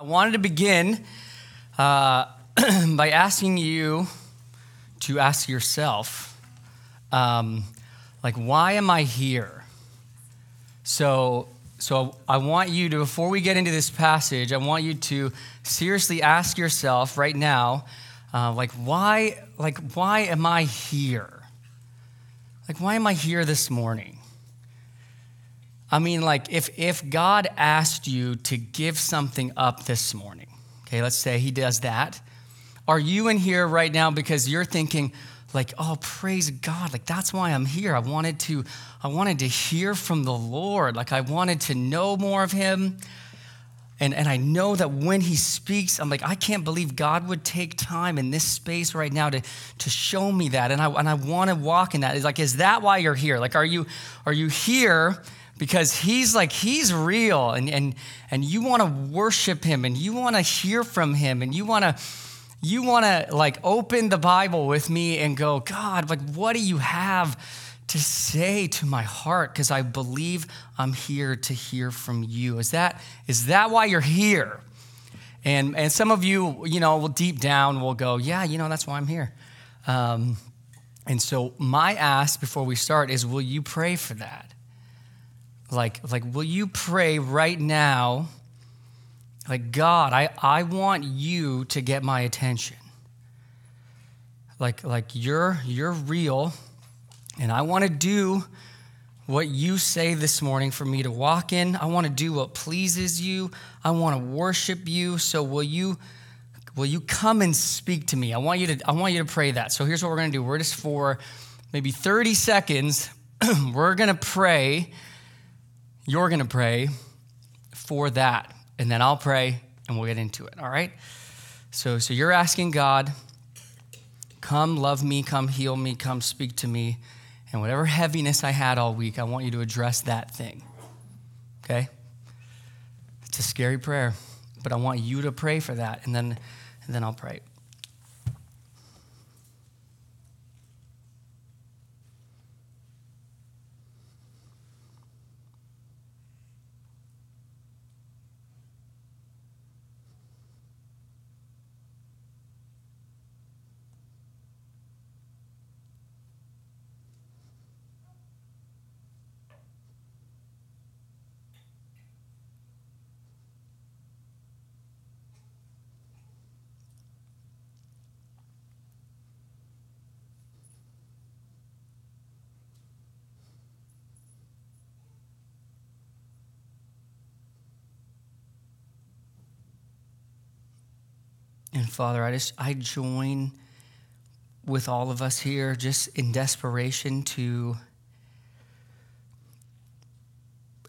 I wanted to begin uh, by asking you to ask yourself, um, like, why am I here? So, so I want you to, before we get into this passage, I want you to seriously ask yourself right now, uh, like, why, like, why am I here? Like, why am I here this morning? I mean, like, if, if God asked you to give something up this morning, okay, let's say He does that, are you in here right now because you're thinking, like, oh, praise God, like, that's why I'm here. I wanted to, I wanted to hear from the Lord. Like, I wanted to know more of Him. And, and I know that when he speaks, I'm like, I can't believe God would take time in this space right now to, to show me that. And I, and I want to walk in that. It's like, is that why you're here? Like, are you, are you here because he's like he's real and and and you want to worship him and you want to hear from him and you want to you want to like open the bible with me and go god like what do you have to say to my heart? Because i believe i'm here to hear from you is that is that why you're here? And and some of you you know will deep down will go yeah you know that's why i'm here. Um, and so my ask before we start is will you pray for that like, like, will you pray right now? Like, God, I, I want you to get my attention. Like, like you're you're real, and I want to do what you say this morning for me to walk in. I want to do what pleases you. I want to worship you. So will you will you come and speak to me? I want you to I want you to pray that. So here's what we're going to do. We're just for maybe 30 seconds. we're going to pray you're going to pray for that, and then I'll pray and we'll get into it, all right? So, so you're asking God, come love me, come heal me, come speak to me, and whatever heaviness I had all week, I want you to address that thing, okay? It's a scary prayer, but I want you to pray for that, and then, and then I'll pray. And Father, I just I join with all of us here just in desperation to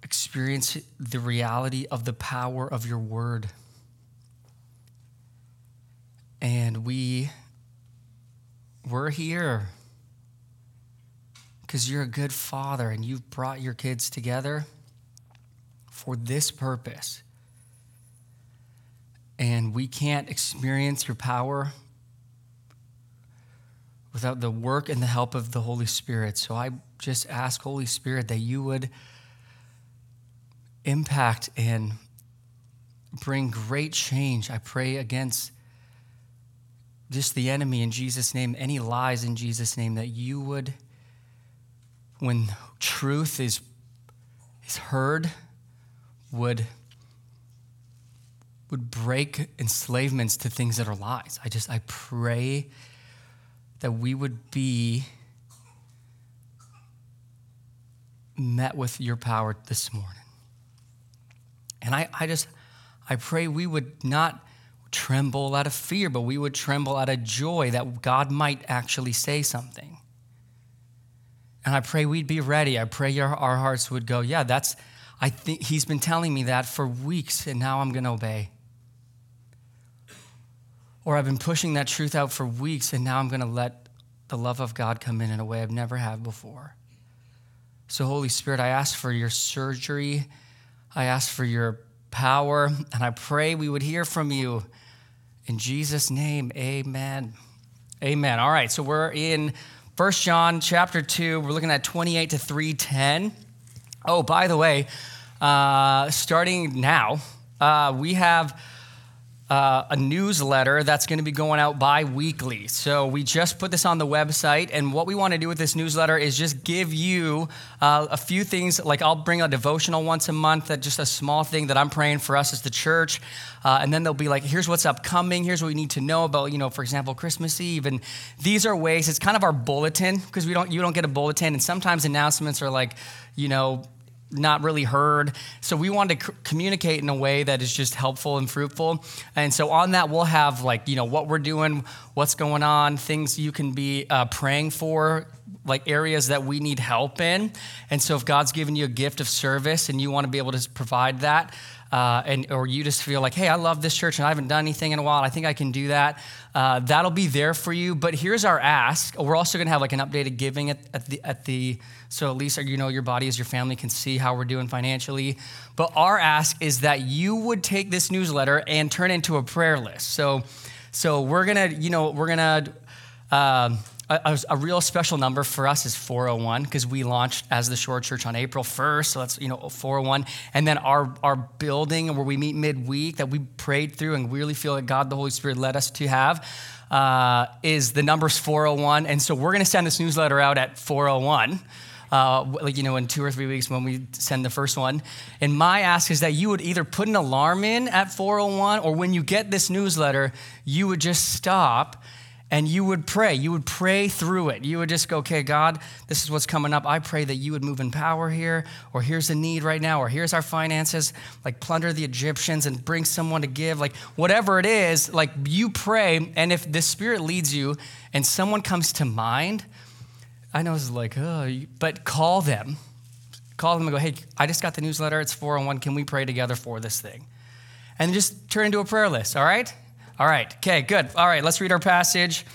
experience the reality of the power of your word. And we we're here because you're a good father and you've brought your kids together for this purpose and we can't experience your power without the work and the help of the Holy Spirit. So I just ask, Holy Spirit, that you would impact and bring great change. I pray against just the enemy in Jesus' name, any lies in Jesus' name, that you would, when truth is, is heard, would would break enslavements to things that are lies. I just, I pray that we would be met with your power this morning. And I, I just, I pray we would not tremble out of fear, but we would tremble out of joy that God might actually say something. And I pray we'd be ready. I pray our, our hearts would go, yeah, that's, I think he's been telling me that for weeks, and now I'm going to obey. Or I've been pushing that truth out for weeks and now I'm going to let the love of God come in in a way I've never had before. So, Holy Spirit, I ask for your surgery. I ask for your power, and I pray we would hear from you. In Jesus' name, amen. Amen. All right, so we're in First John chapter 2. We're looking at 28 to 310. Oh, by the way, uh, starting now, uh, we have uh, a newsletter that's going to be going out bi weekly. So we just put this on the website. And what we want to do with this newsletter is just give you uh, a few things. Like I'll bring a devotional once a month, that just a small thing that I'm praying for us as the church. Uh, and then they'll be like, here's what's upcoming. Here's what we need to know about, you know, for example, Christmas Eve. And these are ways, it's kind of our bulletin because we don't, you don't get a bulletin. And sometimes announcements are like, you know, not really heard. So we wanted to c- communicate in a way that is just helpful and fruitful. And so on that, we'll have like, you know, what we're doing, what's going on, things you can be uh, praying for, like areas that we need help in. And so if God's given you a gift of service and you want to be able to provide that, uh, and or you just feel like, hey, I love this church and I haven't done anything in a while. I think I can do that. Uh, that'll be there for you. But here's our ask. We're also going to have like an updated giving at, at the at the so at least you know your body as your family can see how we're doing financially. But our ask is that you would take this newsletter and turn into a prayer list. So, so we're gonna, you know, we're gonna. Uh, a, a, real special number for us is 401 because we launched as the Shore Church on April 1st. So that's, you know, 401. And then our, our building where we meet midweek that we prayed through and really feel that God, the Holy Spirit, led us to have uh, is the number's 401. And so we're going to send this newsletter out at 401 uh, like, you know, in two or three weeks when we send the first one. And my ask is that you would either put an alarm in at 401 or when you get this newsletter, you would just stop and you would pray. You would pray through it. You would just go, okay, God, this is what's coming up. I pray that you would move in power here, or here's a need right now, or here's our finances, like plunder the Egyptians and bring someone to give, like whatever it is, like you pray. And if the Spirit leads you and someone comes to mind, I know it's like, oh, but call them. Call them and go, hey, I just got the newsletter. It's 401. Can we pray together for this thing? And just turn into a prayer list, all right? All right, okay, good. All right, let's read our passage.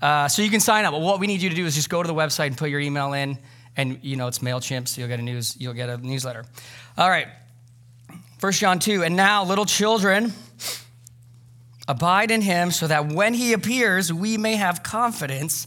Uh, so you can sign up. But what we need you to do is just go to the website and put your email in, and you know it's Mailchimp, so you'll get a news, you'll get a newsletter. All right, First John two, and now little children, abide in Him, so that when He appears, we may have confidence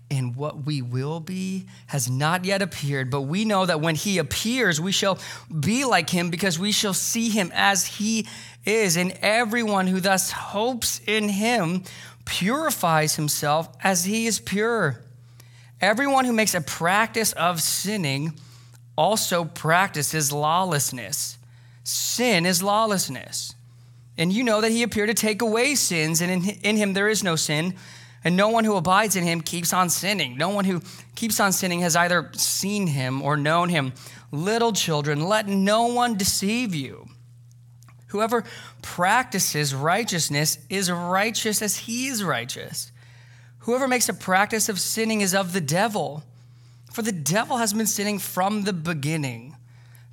And what we will be has not yet appeared, but we know that when he appears, we shall be like him because we shall see him as he is. And everyone who thus hopes in him purifies himself as he is pure. Everyone who makes a practice of sinning also practices lawlessness. Sin is lawlessness. And you know that he appeared to take away sins, and in, in him there is no sin. And no one who abides in him keeps on sinning. No one who keeps on sinning has either seen him or known him. Little children, let no one deceive you. Whoever practices righteousness is righteous as he is righteous. Whoever makes a practice of sinning is of the devil, for the devil has been sinning from the beginning.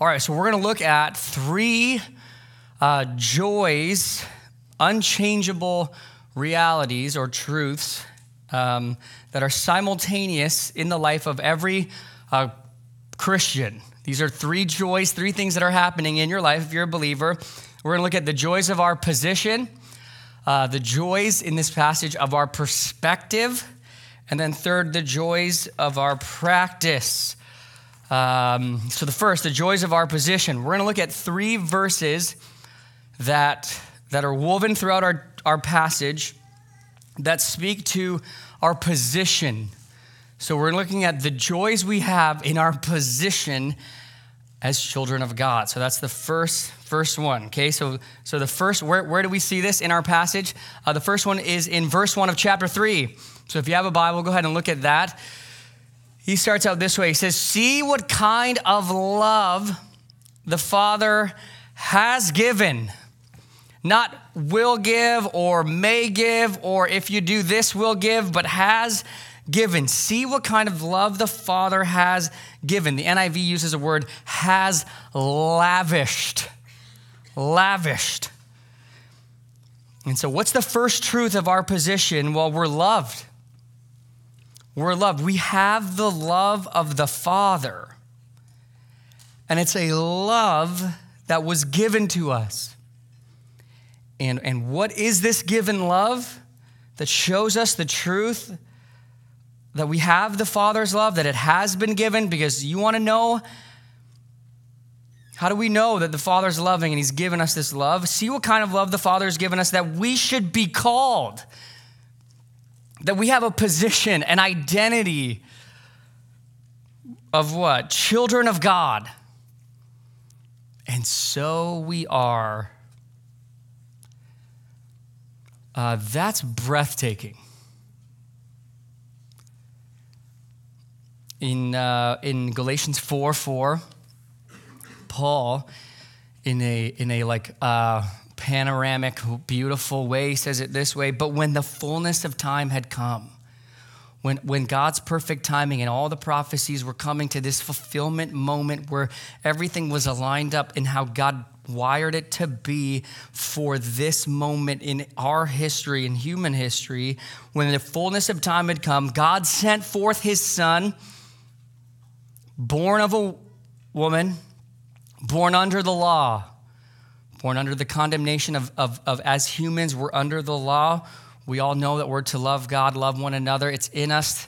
All right, so we're going to look at three uh, joys, unchangeable realities or truths um, that are simultaneous in the life of every uh, Christian. These are three joys, three things that are happening in your life if you're a believer. We're going to look at the joys of our position, uh, the joys in this passage of our perspective, and then third, the joys of our practice. Um, so, the first, the joys of our position. We're going to look at three verses that, that are woven throughout our, our passage that speak to our position. So, we're looking at the joys we have in our position as children of God. So that's the first first one. Okay, so so the first where where do we see this in our passage? Uh, the first one is in verse one of chapter three. So if you have a Bible, go ahead and look at that. He starts out this way. He says, "See what kind of love the Father has given." Not will give or may give or if you do this will give, but has given. See what kind of love the Father has given. The NIV uses a word has lavished. Lavished. And so, what's the first truth of our position? Well, we're loved. We're loved. We have the love of the Father. And it's a love that was given to us. And, and what is this given love that shows us the truth that we have the Father's love, that it has been given, because you want to know how do we know that the Father's loving and He's given us this love? See what kind of love the Father has given us that we should be called, that we have a position, an identity of what? Children of God. And so we are. Uh, that's breathtaking. in, uh, in Galatians 4 4, Paul, in a, in a like uh, panoramic, beautiful way, says it this way But when the fullness of time had come, when, when God's perfect timing and all the prophecies were coming to this fulfillment moment where everything was aligned up in how God wired it to be for this moment in our history, in human history, when the fullness of time had come, God sent forth his son born of a woman, born under the law, born under the condemnation of, of, of as humans, we're under the law. We all know that we're to love God, love one another. It's in us.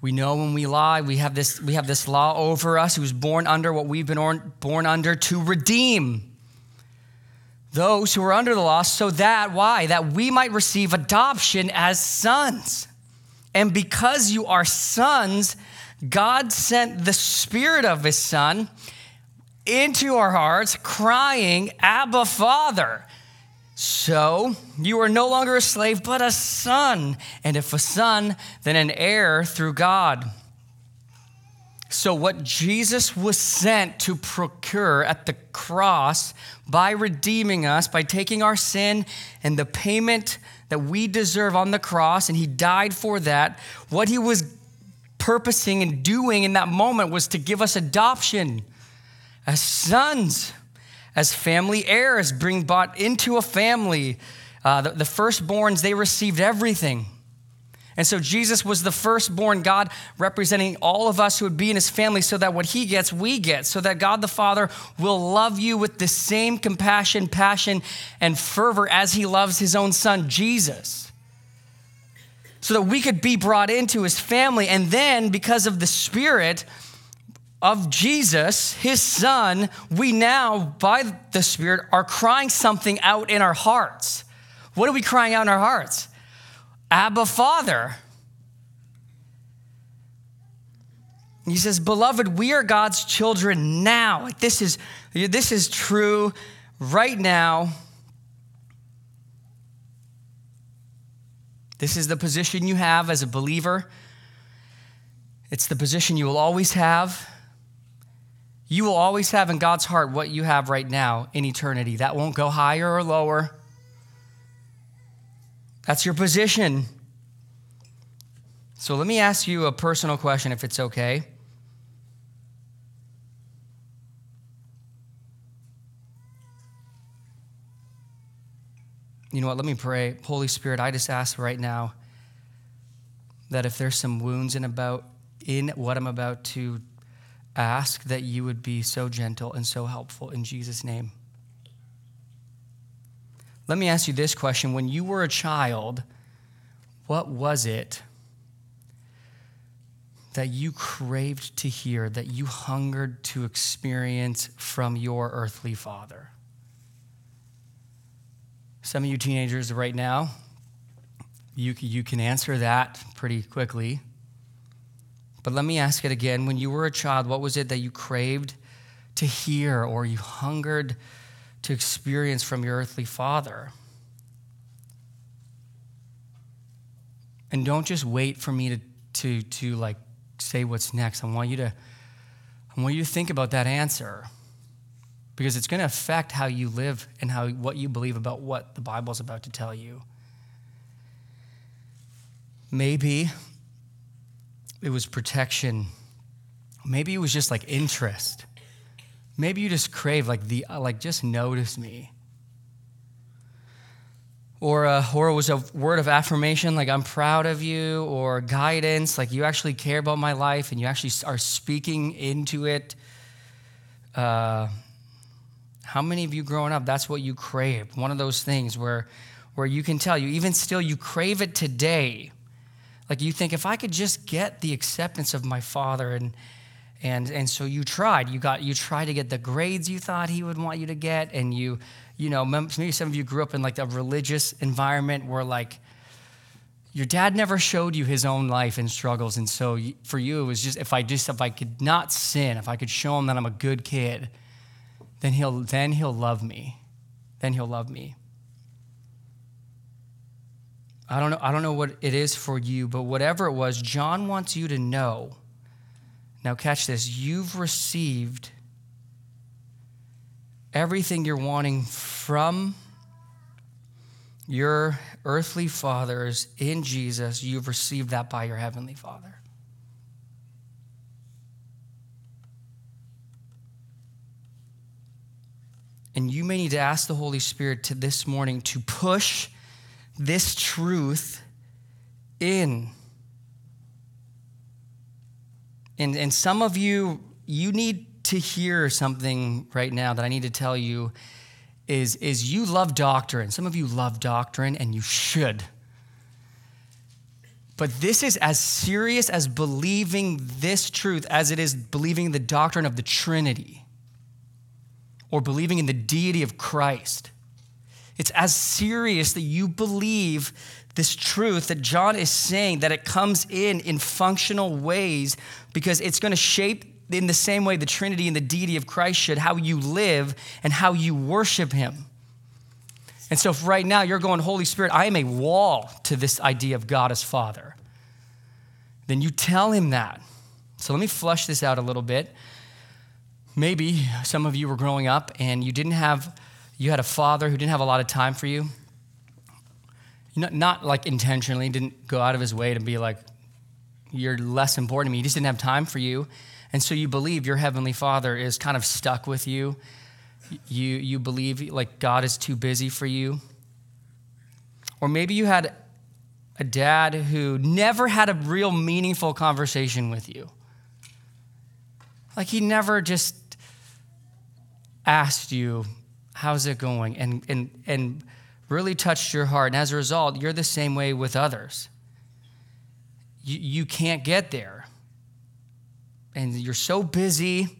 We know when we lie, we have this, we have this law over us who's born under what we've been born under to redeem those who are under the law, so that, why? That we might receive adoption as sons. And because you are sons, God sent the Spirit of His Son into our hearts, crying, Abba, Father. So you are no longer a slave, but a son. And if a son, then an heir through God. So, what Jesus was sent to procure at the cross by redeeming us, by taking our sin and the payment that we deserve on the cross, and He died for that, what He was purposing and doing in that moment was to give us adoption as sons, as family heirs, being bought into a family. Uh, the, the firstborns, they received everything. And so Jesus was the firstborn, God representing all of us who would be in his family, so that what he gets, we get, so that God the Father will love you with the same compassion, passion, and fervor as he loves his own son, Jesus so that we could be brought into his family. And then, because of the Spirit of Jesus, his son, we now, by the Spirit, are crying something out in our hearts. What are we crying out in our hearts? Abba, Father. He says, Beloved, we are God's children now. This is this is true right now. This is the position you have as a believer. It's the position you will always have. You will always have in God's heart what you have right now in eternity. That won't go higher or lower. That's your position. So let me ask you a personal question if it's okay. You know what? Let me pray. Holy Spirit, I just ask right now that if there's some wounds in about in what I'm about to ask, that you would be so gentle and so helpful in Jesus' name. Let me ask you this question. When you were a child, what was it that you craved to hear, that you hungered to experience from your earthly father? Some of you teenagers right now, you, you can answer that pretty quickly. But let me ask it again. When you were a child, what was it that you craved to hear or you hungered to experience from your earthly father. And don't just wait for me to, to, to like say what's next. I want you to I want you to think about that answer because it's going to affect how you live and how what you believe about what the Bible is about to tell you. Maybe it was protection. Maybe it was just like interest. Maybe you just crave like the like just notice me. Or, uh, or it was a word of affirmation, like I'm proud of you, or guidance, like you actually care about my life and you actually are speaking into it. Uh, how many of you growing up, that's what you crave? One of those things where, where you can tell you, even still, you crave it today. Like you think, if I could just get the acceptance of my father, and, and, and so you tried. You, got, you tried to get the grades you thought he would want you to get, and you, you know, maybe some of you grew up in like a religious environment where like your dad never showed you his own life and struggles. And so for you, it was just if I just, if I could not sin, if I could show him that I'm a good kid, then he'll, then he'll love me. Then he'll love me. I don't know, I don't know what it is for you, but whatever it was, John wants you to know. Now catch this, you've received everything you're wanting from your earthly fathers in Jesus, you've received that by your heavenly Father. And you may need to ask the Holy Spirit to this morning to push this truth in. And, and some of you, you need to hear something right now that I need to tell you is, is you love doctrine. Some of you love doctrine, and you should. But this is as serious as believing this truth as it is believing the doctrine of the Trinity or believing in the deity of Christ. It's as serious that you believe this truth that John is saying that it comes in in functional ways because it's going to shape in the same way the Trinity and the deity of Christ should, how you live and how you worship Him. And so, if right now you're going, Holy Spirit, I am a wall to this idea of God as Father, then you tell Him that. So, let me flush this out a little bit. Maybe some of you were growing up and you didn't have, you had a father who didn't have a lot of time for you. Not, not like intentionally, didn't go out of his way to be like, you're less important to me. He just didn't have time for you. And so you believe your heavenly father is kind of stuck with you. You, you believe like God is too busy for you. Or maybe you had a dad who never had a real meaningful conversation with you. Like he never just asked you, How's it going? and, and, and really touched your heart. And as a result, you're the same way with others. You, you can't get there and you're so busy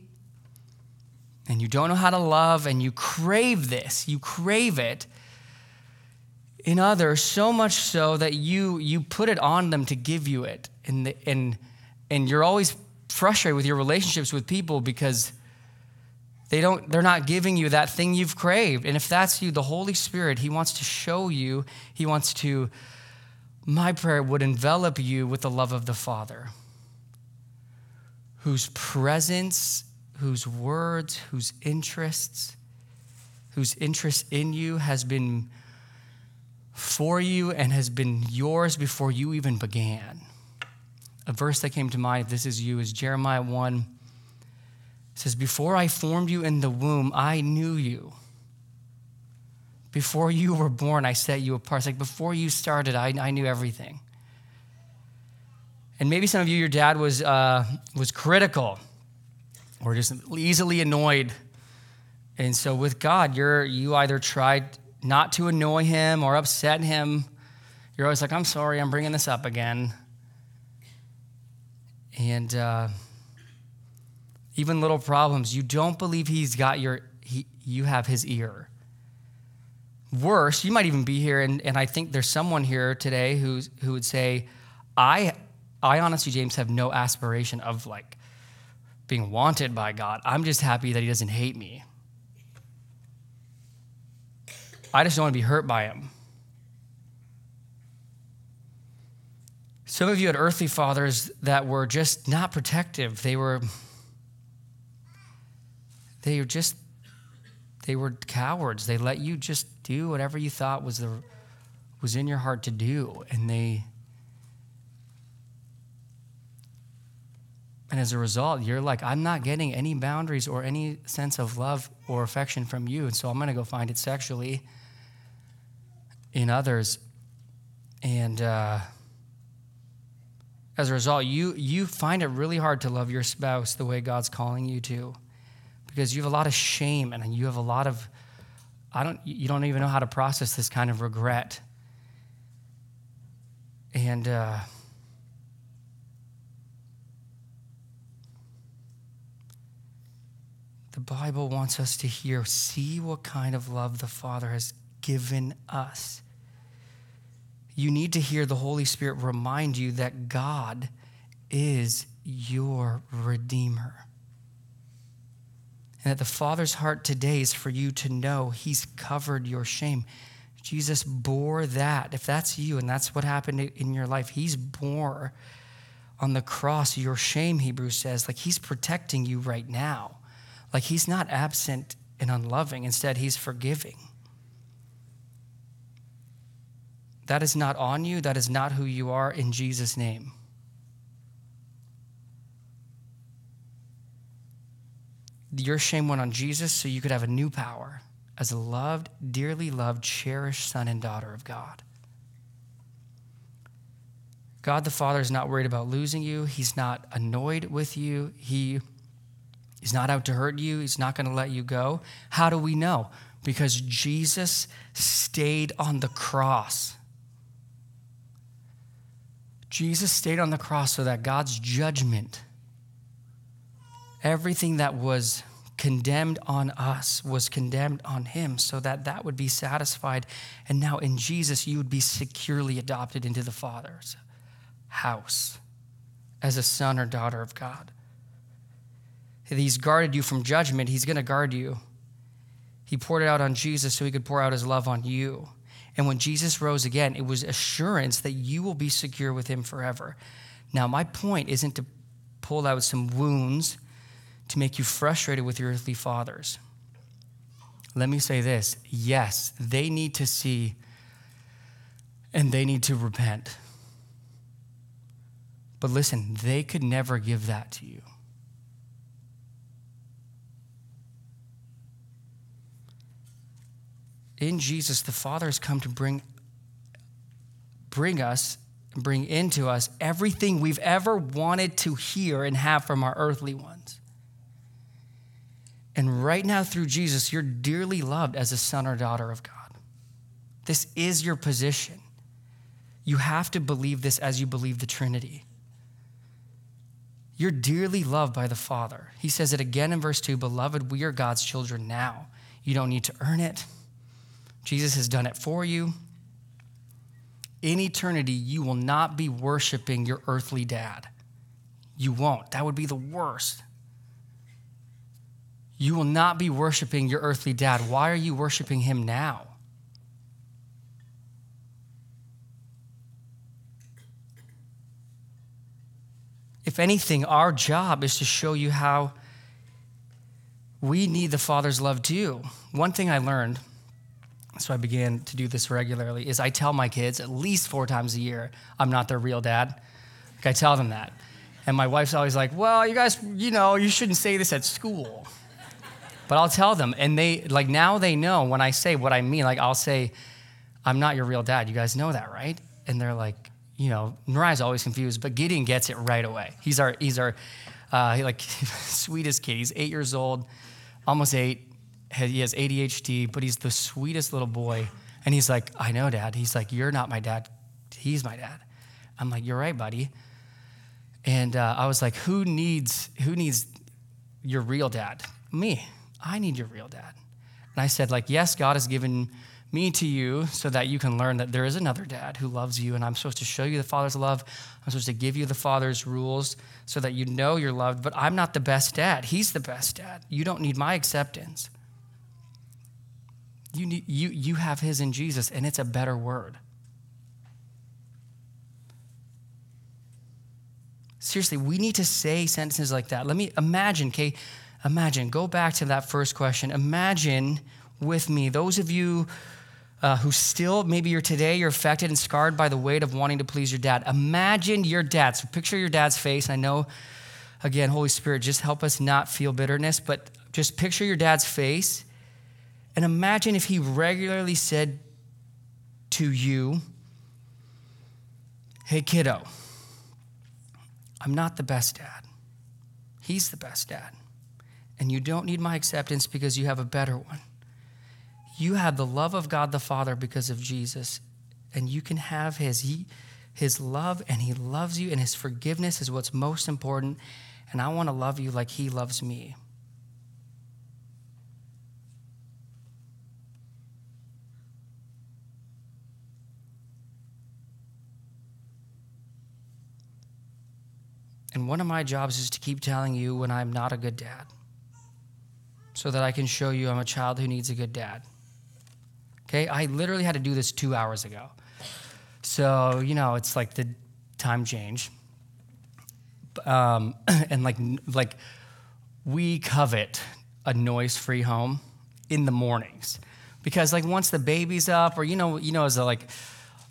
and you don't know how to love and you crave this, you crave it in others so much so that you you put it on them to give you it and the, and and you're always frustrated with your relationships with people because they don't they're not giving you that thing you've craved and if that's you the holy spirit he wants to show you he wants to my prayer would envelop you with the love of the father whose presence, whose words, whose interests, whose interest in you has been for you and has been yours before you even began. A verse that came to mind, if this is you, is Jeremiah 1. Says, Before I formed you in the womb, I knew you. Before you were born, I set you apart. It's like before you started, I, I knew everything. And maybe some of you, your dad was, uh, was critical or just easily annoyed. And so with God, you're, you either tried not to annoy him or upset him. You're always like, I'm sorry, I'm bringing this up again. And uh, even little problems, you don't believe he's got your, he, you have his ear. Worse, you might even be here, and, and I think there's someone here today who's, who would say, I I honestly, James, have no aspiration of like being wanted by God. I'm just happy that He doesn't hate me. I just don't want to be hurt by Him. Some of you had earthly fathers that were just not protective. They were they were just they were cowards. They let you just do whatever you thought was the was in your heart to do and they and as a result you're like i'm not getting any boundaries or any sense of love or affection from you and so i'm going to go find it sexually in others and uh, as a result you you find it really hard to love your spouse the way god's calling you to because you have a lot of shame and you have a lot of i don't you don't even know how to process this kind of regret and uh, the Bible wants us to hear see what kind of love the Father has given us. You need to hear the Holy Spirit remind you that God is your Redeemer. And that the Father's heart today is for you to know He's covered your shame. Jesus bore that. If that's you and that's what happened in your life, He's bore on the cross your shame, Hebrews says. Like He's protecting you right now. Like He's not absent and unloving. Instead, He's forgiving. That is not on you. That is not who you are in Jesus' name. Your shame went on Jesus so you could have a new power as a loved, dearly loved, cherished son and daughter of God. God the Father is not worried about losing you. He's not annoyed with you. He is not out to hurt you. He's not going to let you go. How do we know? Because Jesus stayed on the cross. Jesus stayed on the cross so that God's judgment, everything that was condemned on us was condemned on him so that that would be satisfied. And now in Jesus, you would be securely adopted into the Father's house as a son or daughter of God. He's guarded you from judgment, He's going to guard you. He poured it out on Jesus so He could pour out His love on you. And when Jesus rose again, it was assurance that you will be secure with Him forever. Now, my point isn't to pull out some wounds to make you frustrated with your earthly fathers. Let me say this yes, they need to see and they need to repent. But listen, they could never give that to you. In Jesus, the Father has come to bring, bring us, bring into us everything we've ever wanted to hear and have from our earthly ones. And right now, through Jesus, you're dearly loved as a son or daughter of God. This is your position. You have to believe this as you believe the Trinity. You're dearly loved by the Father. He says it again in verse 2 Beloved, we are God's children now. You don't need to earn it, Jesus has done it for you. In eternity, you will not be worshiping your earthly dad. You won't. That would be the worst. You will not be worshiping your earthly dad. Why are you worshiping him now? If anything, our job is to show you how we need the Father's love too. One thing I learned, so I began to do this regularly, is I tell my kids at least four times a year, I'm not their real dad. Like I tell them that. And my wife's always like, well, you guys, you know, you shouldn't say this at school. But I'll tell them, and they like now they know when I say what I mean. Like I'll say, "I'm not your real dad." You guys know that, right? And they're like, you know, Mariah's always confused, but Gideon gets it right away. He's our he's our uh, like sweetest kid. He's eight years old, almost eight. He has ADHD, but he's the sweetest little boy. And he's like, I know, Dad. He's like, You're not my dad. He's my dad. I'm like, You're right, buddy. And uh, I was like, Who needs who needs your real dad? Me. I need your real dad. And I said, like, yes, God has given me to you so that you can learn that there is another dad who loves you and I'm supposed to show you the Father's love. I'm supposed to give you the Father's rules so that you know you're loved, but I'm not the best dad. He's the best dad. You don't need my acceptance. You, need, you, you have his in Jesus, and it's a better word. Seriously, we need to say sentences like that. Let me imagine, okay? Imagine, go back to that first question. Imagine with me, those of you uh, who still, maybe you're today, you're affected and scarred by the weight of wanting to please your dad. Imagine your dad. So picture your dad's face. I know, again, Holy Spirit, just help us not feel bitterness, but just picture your dad's face and imagine if he regularly said to you, Hey, kiddo, I'm not the best dad. He's the best dad. And you don't need my acceptance because you have a better one. You have the love of God the Father because of Jesus, and you can have his. He, his love, and he loves you, and his forgiveness is what's most important. And I want to love you like he loves me. And one of my jobs is to keep telling you when I'm not a good dad so that I can show you I'm a child who needs a good dad. Okay, I literally had to do this two hours ago. So, you know, it's like the time change. Um, and like, like, we covet a noise free home in the mornings because like once the baby's up or you know you know as a like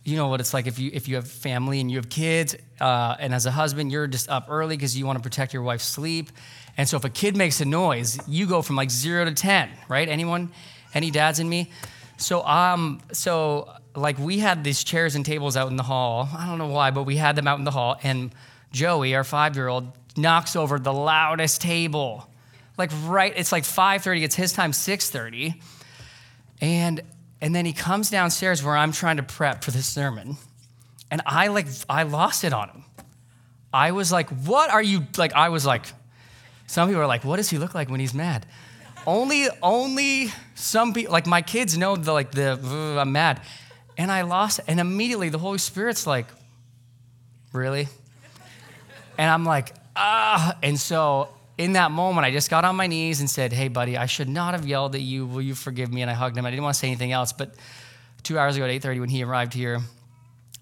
you know what it's like if you if you have family and you have kids uh, and as a husband you're just up early because you want to protect your wife's sleep and so if a kid makes a noise you go from like zero to ten right anyone any dads in me so um, so like we had these chairs and tables out in the hall. I don't know why, but we had them out in the hall. And Joey, our five-year-old, knocks over the loudest table. Like right, it's like 5:30. It's his time, 6:30. And and then he comes downstairs where I'm trying to prep for this sermon. And I like I lost it on him. I was like, what are you like? I was like, some people are like, what does he look like when he's mad? only only some people like my kids know the like the I'm mad. And I lost and immediately the Holy Spirit's like, really? And I'm like, ah. And so in that moment, I just got on my knees and said, Hey, buddy, I should not have yelled at you. Will you forgive me? And I hugged him. I didn't want to say anything else. But two hours ago at 8:30, when he arrived here,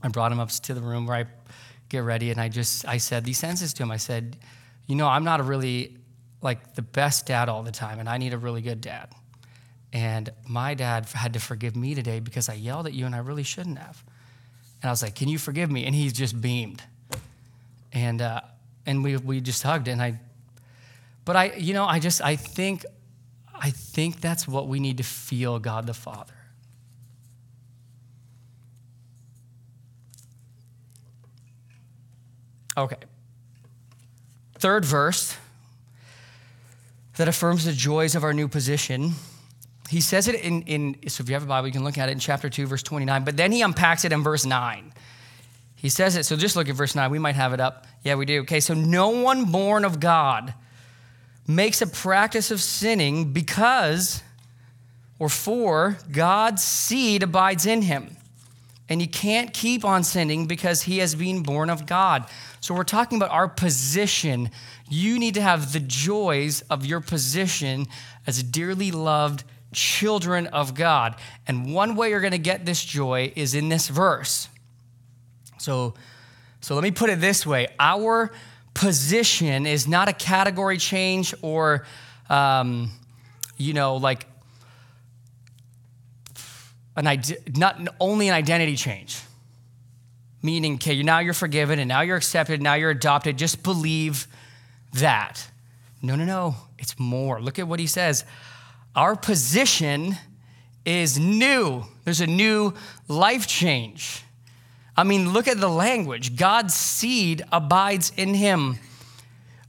I brought him up to the room where I get ready, and I just I said these sentences to him. I said, You know, I'm not a really like the best dad all the time, and I need a really good dad. And my dad had to forgive me today because I yelled at you and I really shouldn't have. And I was like, Can you forgive me? And he just beamed. And, uh, and we, we just hugged. And I, but I, you know, I just, I think, I think that's what we need to feel God the Father. Okay. Third verse that affirms the joys of our new position. He says it in, in, so if you have a Bible, you can look at it in chapter 2, verse 29, but then he unpacks it in verse 9. He says it, so just look at verse 9. We might have it up. Yeah, we do. Okay, so no one born of God makes a practice of sinning because or for God's seed abides in him. And you can't keep on sinning because he has been born of God. So we're talking about our position you need to have the joys of your position as dearly loved children of God. And one way you're going to get this joy is in this verse. So, so let me put it this way our position is not a category change or, um, you know, like an idea, not only an identity change. Meaning, okay, now you're forgiven and now you're accepted, now you're adopted. Just believe that. No, no, no. It's more. Look at what he says. Our position is new. There's a new life change. I mean, look at the language. God's seed abides in him.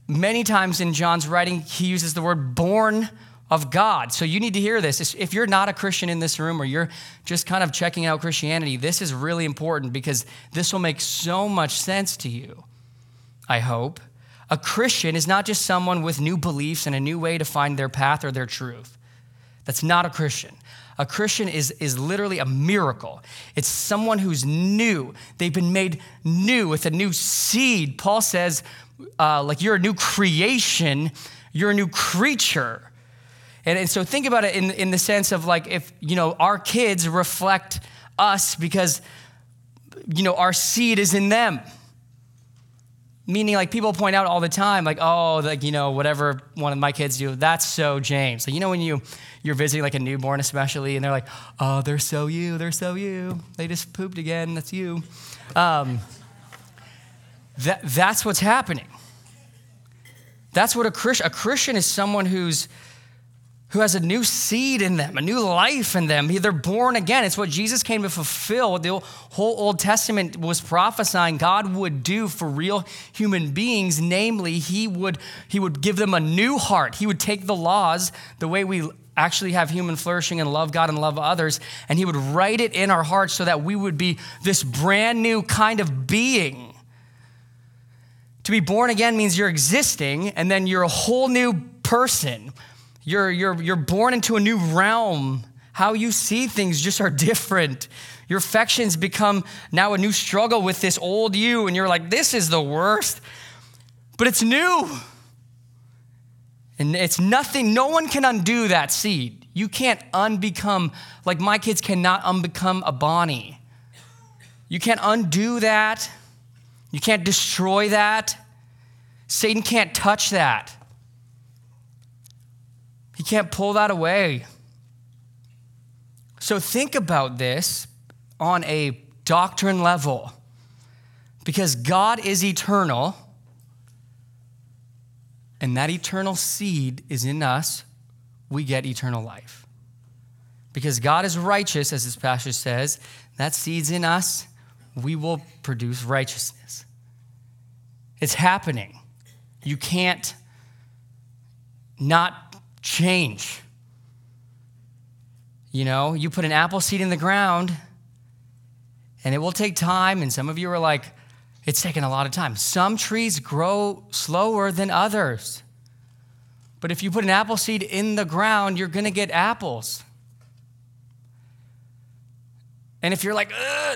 Many times in John's writing, he uses the word born of God. So you need to hear this. If you're not a Christian in this room or you're just kind of checking out Christianity, this is really important because this will make so much sense to you, I hope. A Christian is not just someone with new beliefs and a new way to find their path or their truth. That's not a Christian. A Christian is, is literally a miracle. It's someone who's new. They've been made new with a new seed. Paul says, uh, like, you're a new creation, you're a new creature. And, and so think about it in, in the sense of like if, you know, our kids reflect us because, you know, our seed is in them. Meaning, like people point out all the time, like, oh, like you know, whatever one of my kids do, that's so James. Like, you know, when you you're visiting like a newborn, especially, and they're like, oh, they're so you, they're so you. They just pooped again. That's you. Um, that that's what's happening. That's what a Christian. A Christian is someone who's who has a new seed in them, a new life in them. They're born again. It's what Jesus came to fulfill. The whole Old Testament was prophesying God would do for real human beings. Namely, He would, he would give them a new heart. He would take the laws, the way we actually have human flourishing and love God and love others, and He would write it in our hearts so that we would be this brand new kind of being. To be born again means you're existing, and then you're a whole new person you're, you're, you're born into a new realm. How you see things just are different. Your affections become now a new struggle with this old you, and you're like, this is the worst. But it's new. And it's nothing, no one can undo that seed. You can't unbecome, like my kids cannot unbecome a Bonney. You can't undo that. You can't destroy that. Satan can't touch that. He can't pull that away. So think about this on a doctrine level. Because God is eternal, and that eternal seed is in us, we get eternal life. Because God is righteous, as this passage says, that seed's in us, we will produce righteousness. It's happening. You can't not change. You know, you put an apple seed in the ground and it will take time. And some of you are like, it's taken a lot of time. Some trees grow slower than others. But if you put an apple seed in the ground, you're going to get apples. And if you're like,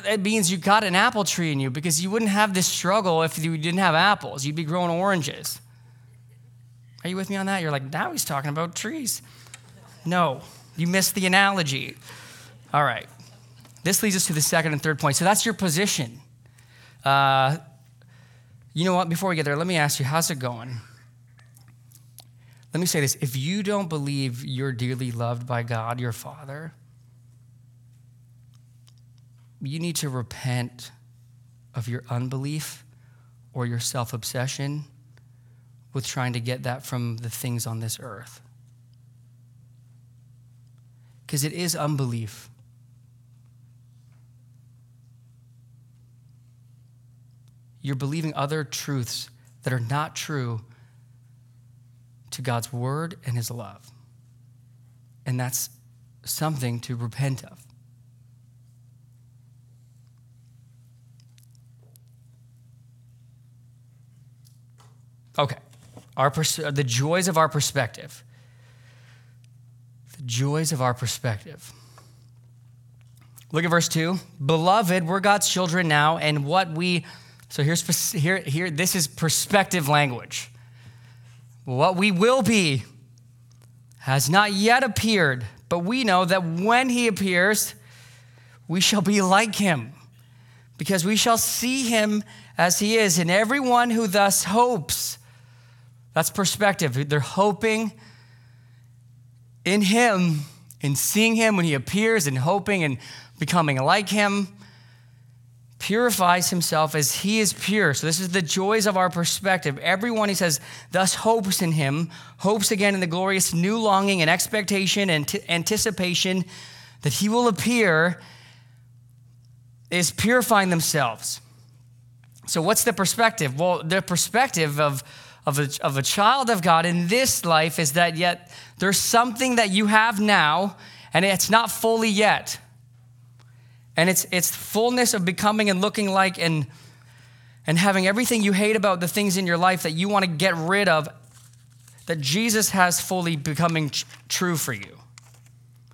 that means you got an apple tree in you because you wouldn't have this struggle if you didn't have apples. You'd be growing oranges. Are you with me on that? You're like, now he's talking about trees. No, you missed the analogy. All right. This leads us to the second and third point. So that's your position. Uh, you know what? Before we get there, let me ask you, how's it going? Let me say this if you don't believe you're dearly loved by God, your Father, you need to repent of your unbelief or your self obsession with trying to get that from the things on this earth. Because it is unbelief. You're believing other truths that are not true to God's word and his love. And that's something to repent of. Okay. Our pers- uh, the joys of our perspective. The joys of our perspective. Look at verse 2. Beloved, we're God's children now, and what we, so here's, here, here, this is perspective language. What we will be has not yet appeared, but we know that when he appears, we shall be like him, because we shall see him as he is. And everyone who thus hopes, that's perspective. They're hoping in Him, in seeing Him when He appears, and hoping and becoming like Him, purifies himself as He is pure. So, this is the joys of our perspective. Everyone, He says, thus hopes in Him, hopes again in the glorious new longing and expectation and t- anticipation that He will appear, is purifying themselves. So, what's the perspective? Well, the perspective of of a, of a child of God in this life is that yet there's something that you have now, and it's not fully yet. And it's, it's fullness of becoming and looking like and, and having everything you hate about the things in your life that you want to get rid of, that Jesus has fully becoming true for you.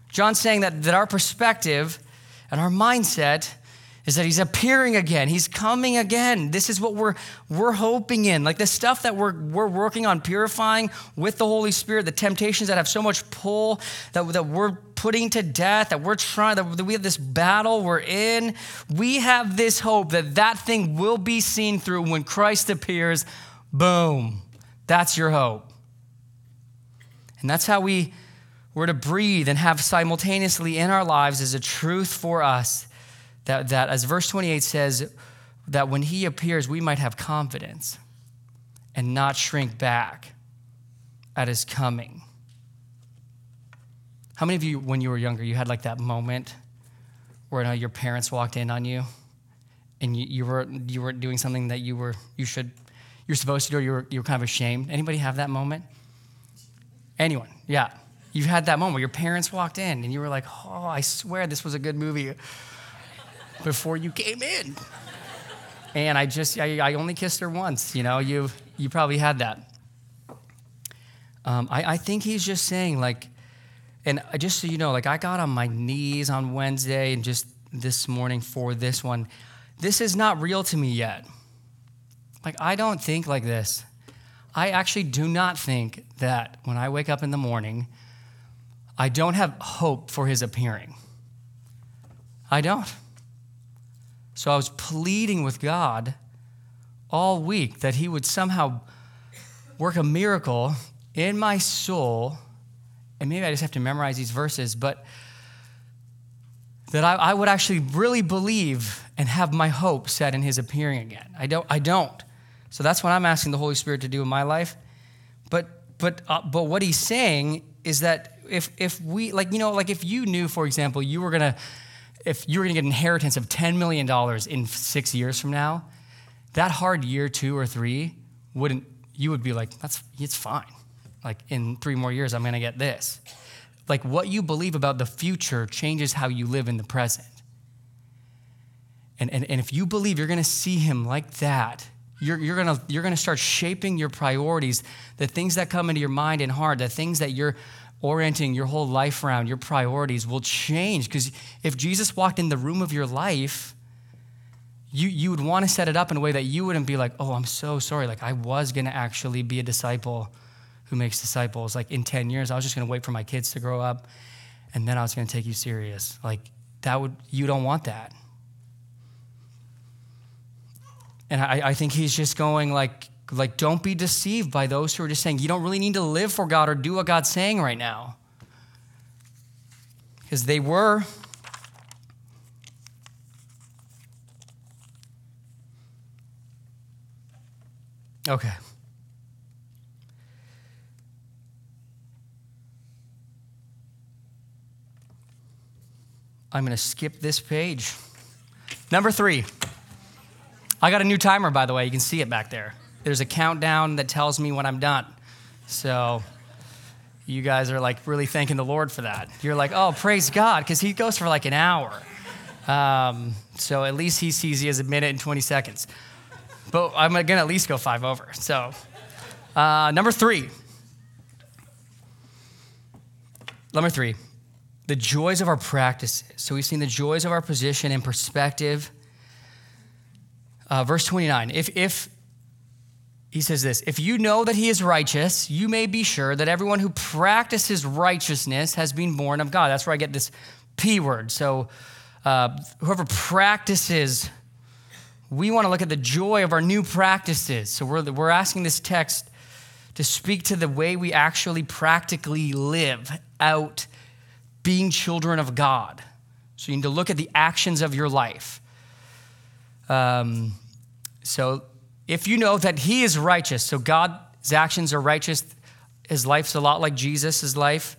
John's saying that, that our perspective and our mindset is that he's appearing again. He's coming again. This is what we're we're hoping in. Like the stuff that we're we're working on purifying with the Holy Spirit, the temptations that have so much pull that, that we're putting to death, that we're trying, that we have this battle we're in. We have this hope that that thing will be seen through when Christ appears. Boom. That's your hope. And that's how we were to breathe and have simultaneously in our lives as a truth for us that, that, as verse 28 says, that when he appears, we might have confidence and not shrink back at his coming. How many of you, when you were younger, you had like that moment where you know, your parents walked in on you and you, you, were, you were doing something that you were, you should, you're supposed to do, or you were, you were kind of ashamed? Anybody have that moment? Anyone? Yeah. You've had that moment where your parents walked in and you were like, oh, I swear this was a good movie before you came in. And I just, I, I only kissed her once, you know, you, you probably had that. Um, I, I think he's just saying, like, and just so you know, like, I got on my knees on Wednesday and just this morning for this one. This is not real to me yet. Like, I don't think like this. I actually do not think that when I wake up in the morning, I don't have hope for his appearing. I don't. So I was pleading with God all week that He would somehow work a miracle in my soul. And maybe I just have to memorize these verses, but that I, I, would actually really believe and have my hope set in His appearing again. I don't. I don't. So that's what I'm asking the Holy Spirit to do in my life. But but uh, but what He's saying is that if if we like you know like if you knew for example you were gonna if you were going to get an inheritance of $10 million in six years from now, that hard year two or three wouldn't, you would be like, that's, it's fine. Like in three more years, I'm going to get this. Like what you believe about the future changes how you live in the present. And, and, and if you believe you're going to see him like that, you're, you're going you're to start shaping your priorities, the things that come into your mind and heart, the things that you're orienting your whole life around, your priorities will change. Because if Jesus walked in the room of your life, you, you would want to set it up in a way that you wouldn't be like, oh, I'm so sorry. Like, I was going to actually be a disciple who makes disciples. Like, in 10 years, I was just going to wait for my kids to grow up, and then I was going to take you serious. Like, that would, you don't want that. And I, I think he's just going, like, like, don't be deceived by those who are just saying you don't really need to live for God or do what God's saying right now. Because they were. Okay. I'm going to skip this page. Number three. I got a new timer, by the way. You can see it back there there's a countdown that tells me when I'm done. So you guys are like really thanking the Lord for that. You're like, oh, praise God, because he goes for like an hour. Um, so at least he sees you as a minute and 20 seconds. But I'm going to at least go five over. So, uh, number three. Number three, the joys of our practices. So we've seen the joys of our position and perspective. Uh, verse 29 if, if he says this If you know that he is righteous, you may be sure that everyone who practices righteousness has been born of God. That's where I get this P word. So, uh, whoever practices, we want to look at the joy of our new practices. So, we're, we're asking this text to speak to the way we actually practically live out being children of God. So, you need to look at the actions of your life. Um, so, if you know that he is righteous, so God's actions are righteous, his life's a lot like Jesus' life.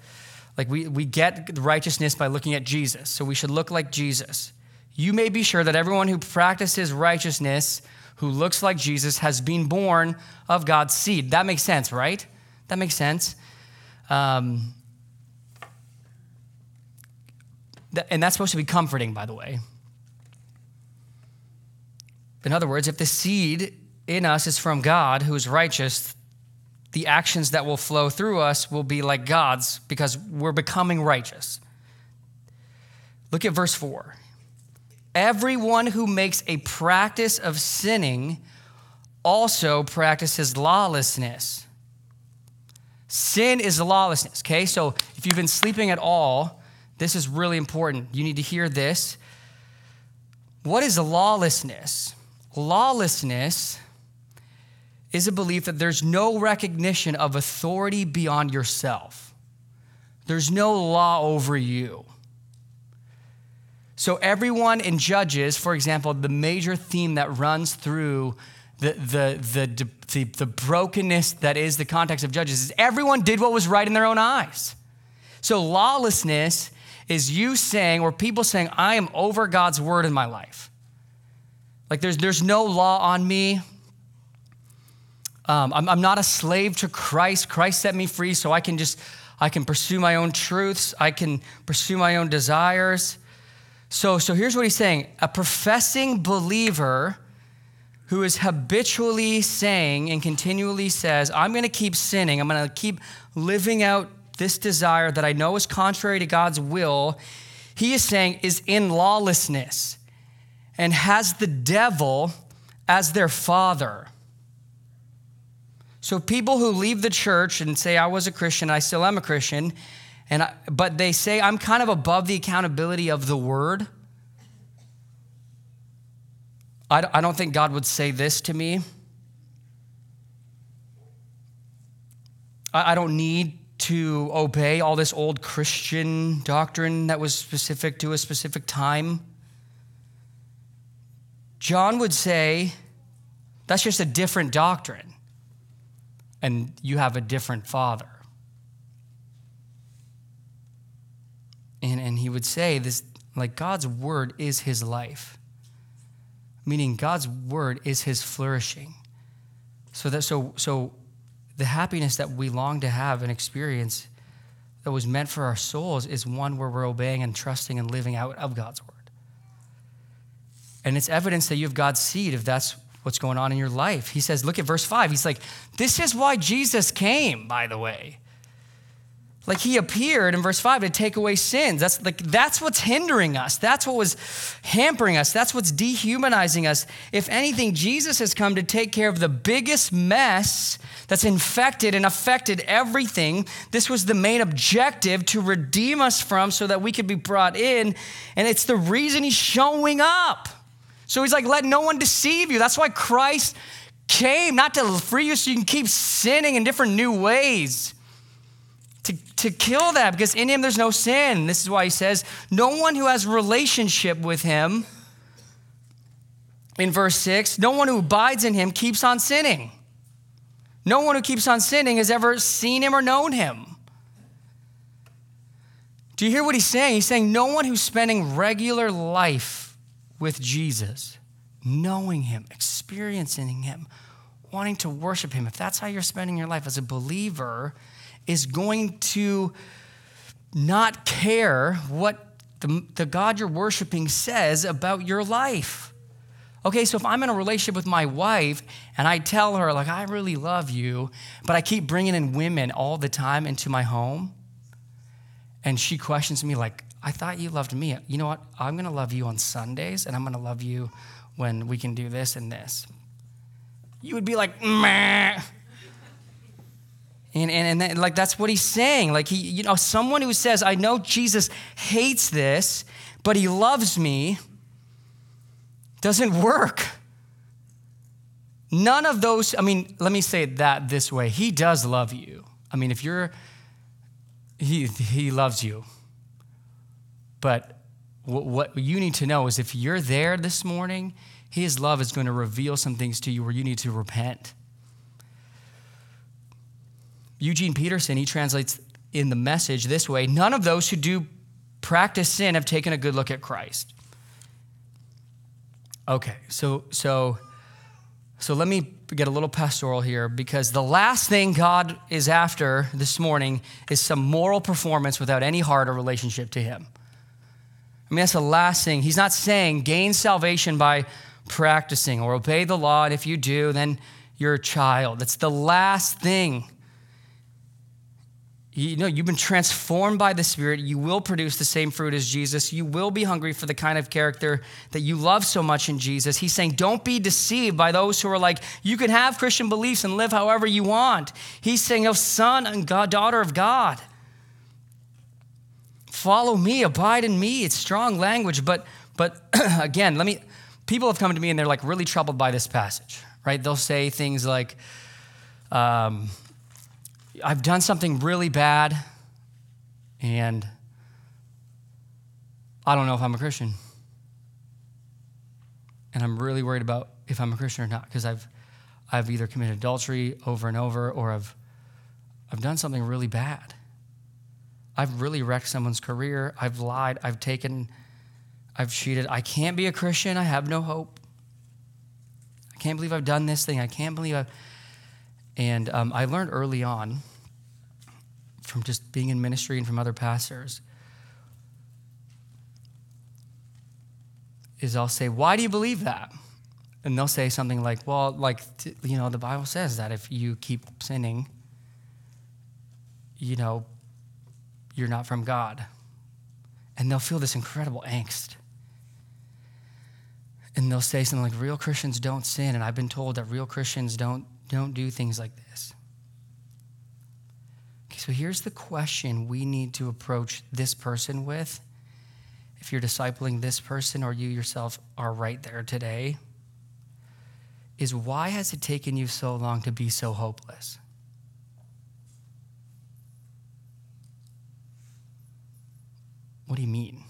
Like we, we get righteousness by looking at Jesus. So we should look like Jesus. You may be sure that everyone who practices righteousness, who looks like Jesus, has been born of God's seed. That makes sense, right? That makes sense. Um, and that's supposed to be comforting, by the way. In other words, if the seed in us is from God, who is righteous, the actions that will flow through us will be like God's because we're becoming righteous. Look at verse 4. Everyone who makes a practice of sinning also practices lawlessness. Sin is lawlessness, okay? So if you've been sleeping at all, this is really important. You need to hear this. What is lawlessness? Lawlessness is a belief that there's no recognition of authority beyond yourself. There's no law over you. So, everyone in Judges, for example, the major theme that runs through the, the, the, the, brokenness that is the context of Judges is everyone did what was right in their own eyes. So, lawlessness is you saying, or people saying, I am over God's word in my life. Like, there's, there's no law on me. Um, I'm, I'm not a slave to Christ. Christ set me free, so I can just, I can pursue my own truths. I can pursue my own desires. So, so here's what he's saying a professing believer who is habitually saying and continually says, I'm going to keep sinning, I'm going to keep living out this desire that I know is contrary to God's will, he is saying is in lawlessness and has the devil as their father. So people who leave the church and say, I was a Christian, I still am a Christian, and I, but they say I'm kind of above the accountability of the word. I, I don't think God would say this to me. I, I don't need to obey all this old Christian doctrine that was specific to a specific time. John would say that's just a different doctrine, and you have a different father. And, and he would say this like God's word is his life, meaning God's word is his flourishing. So that so so the happiness that we long to have and experience that was meant for our souls is one where we're obeying and trusting and living out of God's word. And it's evidence that you have God's seed if that's what's going on in your life. He says, look at verse 5. He's like, this is why Jesus came, by the way. Like he appeared in verse 5 to take away sins. That's like that's what's hindering us. That's what was hampering us. That's what's dehumanizing us. If anything, Jesus has come to take care of the biggest mess that's infected and affected everything. This was the main objective to redeem us from so that we could be brought in. And it's the reason he's showing up. So he's like, let no one deceive you. That's why Christ came, not to free you so you can keep sinning in different new ways to, to kill that because in him there's no sin. This is why he says, No one who has relationship with him, in verse 6, no one who abides in him keeps on sinning. No one who keeps on sinning has ever seen him or known him. Do you hear what he's saying? He's saying, No one who's spending regular life with Jesus, knowing him, experiencing him, wanting to worship him, if that's how you're spending your life as a believer, is going to not care what the, the God you're worshiping says about your life. Okay, so if I'm in a relationship with my wife and I tell her, like, I really love you, but I keep bringing in women all the time into my home, and she questions me, like, I thought you loved me. You know what? I'm gonna love you on Sundays, and I'm gonna love you when we can do this and this. You would be like, meh. And, and, and like that's what he's saying. Like he, you know, someone who says, I know Jesus hates this, but he loves me, doesn't work. None of those, I mean, let me say that this way. He does love you. I mean, if you're, he, he loves you. But what, you need to know is if you're there this morning, his love is going to reveal some things to you where you need to repent. Eugene Peterson, he translates in the message this way None of those who do practice sin have taken a good look at Christ. Okay, so, so, so let me get a little pastoral here because the last thing God is after this morning is some moral performance without any heart or relationship to Him. I mean, that's the last thing. He's not saying gain salvation by practicing or obey the law, and if you do, then you're a child. That's the last thing You know, you've been transformed by the Spirit. You will produce the same fruit as Jesus. You will be hungry for the kind of character that you love so much in Jesus. He's saying, don't be deceived by those who are like, you can have Christian beliefs and live however you want. He's saying, oh, son and God, daughter of God, follow me, abide in me. It's strong language. But, but again, let me, people have come to me and they're like really troubled by this passage, right? They'll say things like, um, I've done something really bad, and I don't know if I'm a Christian. And I'm really worried about if I'm a Christian or not because I've, I've either committed adultery over and over or I've, I've done something really bad. I've really wrecked someone's career. I've lied. I've taken, I've cheated. I can't be a Christian. I have no hope. I can't believe I've done this thing. I can't believe I've. And um, I learned early on from just being in ministry and from other pastors is I'll say, Why do you believe that? And they'll say something like, Well, like, you know, the Bible says that if you keep sinning, you know, you're not from God. And they'll feel this incredible angst. And they'll say something like, Real Christians don't sin. And I've been told that real Christians don't, don't do things like this. Okay, so here's the question we need to approach this person with. If you're discipling this person or you yourself are right there today, is why has it taken you so long to be so hopeless? What do you mean?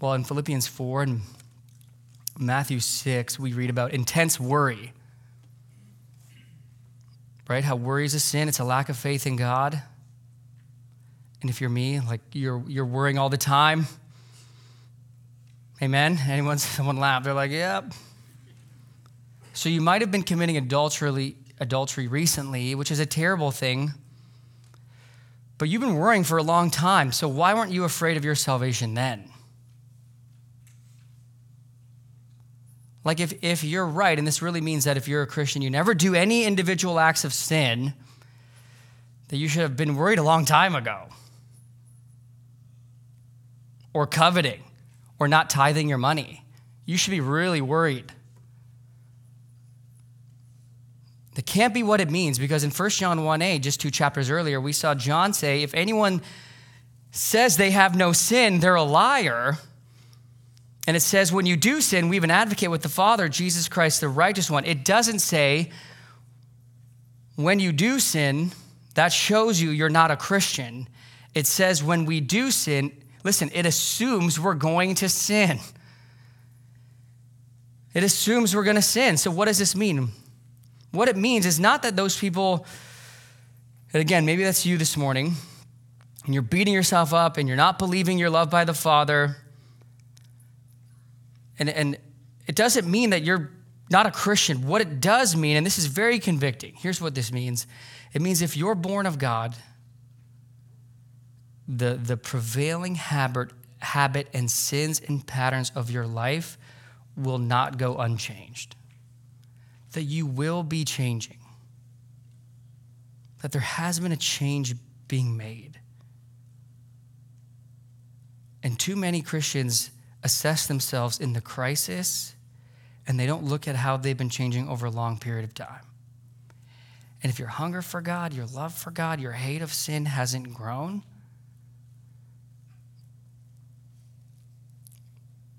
Well, in Philippians 4 and Matthew 6, we read about intense worry right? How worry is a sin, it's a lack of faith in God. And if you're me, like you're, you're worrying all the time, amen? Anyone, someone laugh, they're like, yep. So you might have been committing adultery, adultery recently, which is a terrible thing. But you've been worrying for a long time, so why weren't you afraid of your salvation then? Like, if, if you're right, and this really means that if you're a Christian, you never do any individual acts of sin, that you should have been worried a long time ago. Or coveting, or not tithing your money. You should be really worried. That can't be what it means because in 1 John 1a, just two chapters earlier, we saw John say, if anyone says they have no sin, they're a liar and it says, when you do sin, we have an advocate with the Father, Jesus Christ, the righteous one. It doesn't say, when you do sin, that shows you you're not a Christian. It says, when we do sin, listen, it assumes we're going to sin. It assumes we're going to sin. So, what does this mean? What it means is not that those people, and again, maybe that's you this morning, and you're beating yourself up and you're not believing you're loved by the Father and, and it doesn't mean that you're not a Christian. What it does mean, and this is very convicting, here's what this means it means if you're born of God, the, the prevailing habit, habit and sins and patterns of your life will not go unchanged. That you will be changing. That there has been a change being made. And too many Christians assess themselves in the crisis and they don't look at how they've been changing over a long period of time. And if your hunger for God, your love for God, your hate of sin hasn't grown,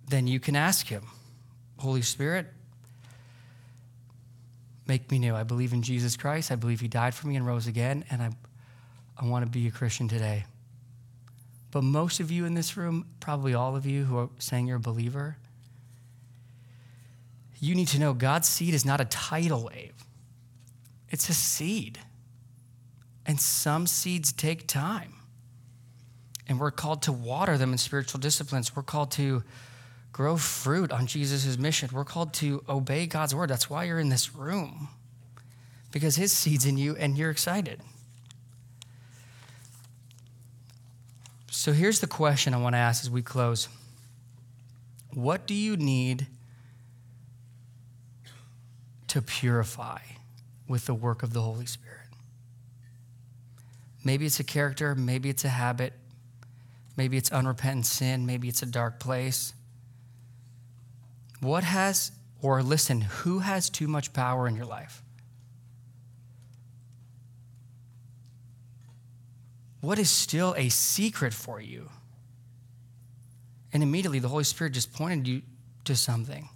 then you can ask Him, Holy Spirit, make me new. I believe in Jesus Christ. I believe He died for me and rose again, and I, I want to be a Christian today. But most of you in this room, probably all of you who are saying you're a believer, you need to know God's seed is not a tidal wave, it's a seed. And some seeds take time. And we're called to water them in spiritual disciplines. We're called to grow fruit on Jesus' mission. We're called to obey God's word. That's why you're in this room, because his seed's in you and you're excited. So here's the question I want to ask as we close What do you need to purify with the work of the Holy Spirit? Maybe it's a character, maybe it's a habit, maybe it's unrepentant sin, maybe it's a dark place. What has, or listen, who has too much power in your life? What is still a secret for you? And immediately the Holy Spirit just pointed you to something.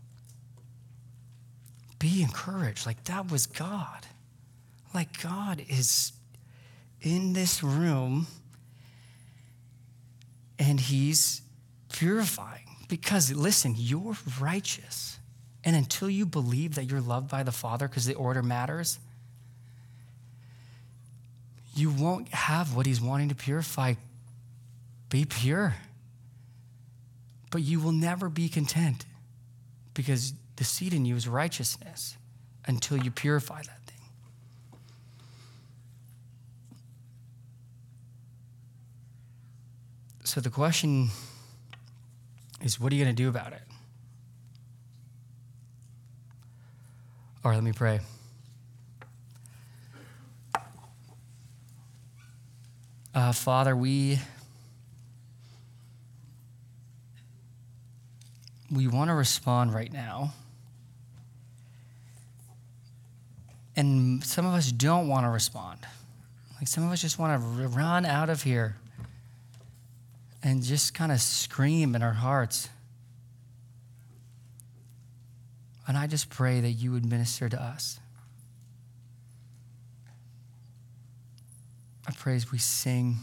Be encouraged. Like that was God. Like God is in this room and He's purifying. Because listen, you're righteous. And until you believe that you're loved by the Father because the order matters, you won't have what He's wanting to purify. Be pure. But you will never be content because the seed in you is righteousness until you purify that thing. So the question is what are you going to do about it? All right, let me pray. Uh, Father, we we want to respond right now. And some of us don't want to respond. Like some of us just want to run out of here and just kind of scream in our hearts. And I just pray that you would minister to us. I pray as we sing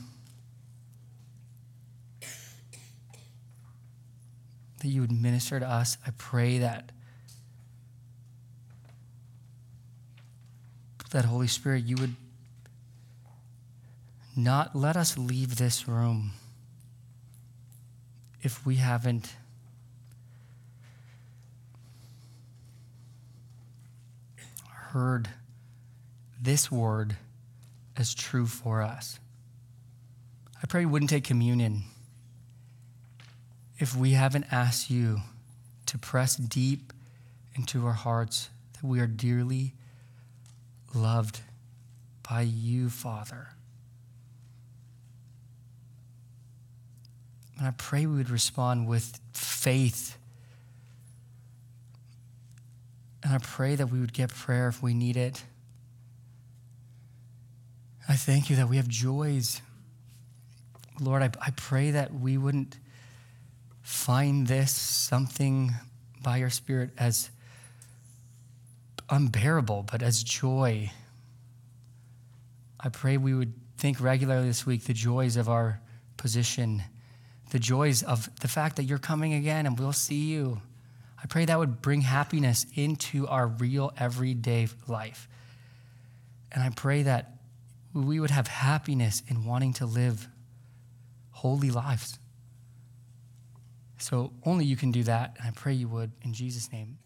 that you would minister to us. I pray that that Holy Spirit you would not let us leave this room if we haven't heard this word as true for us. I pray you wouldn't take communion if we haven't asked you to press deep into our hearts that we are dearly loved by you, Father. And I pray we would respond with faith. And I pray that we would get prayer if we need it. I thank you that we have joys. Lord, I, I pray that we wouldn't find this something by your Spirit as unbearable, but as joy. I pray we would think regularly this week the joys of our position the joys of the fact that you're coming again and we'll see you. I pray that would bring happiness into our real everyday life. And I pray that we would have happiness in wanting to live holy lives. So only you can do that. And I pray you would. In Jesus' name.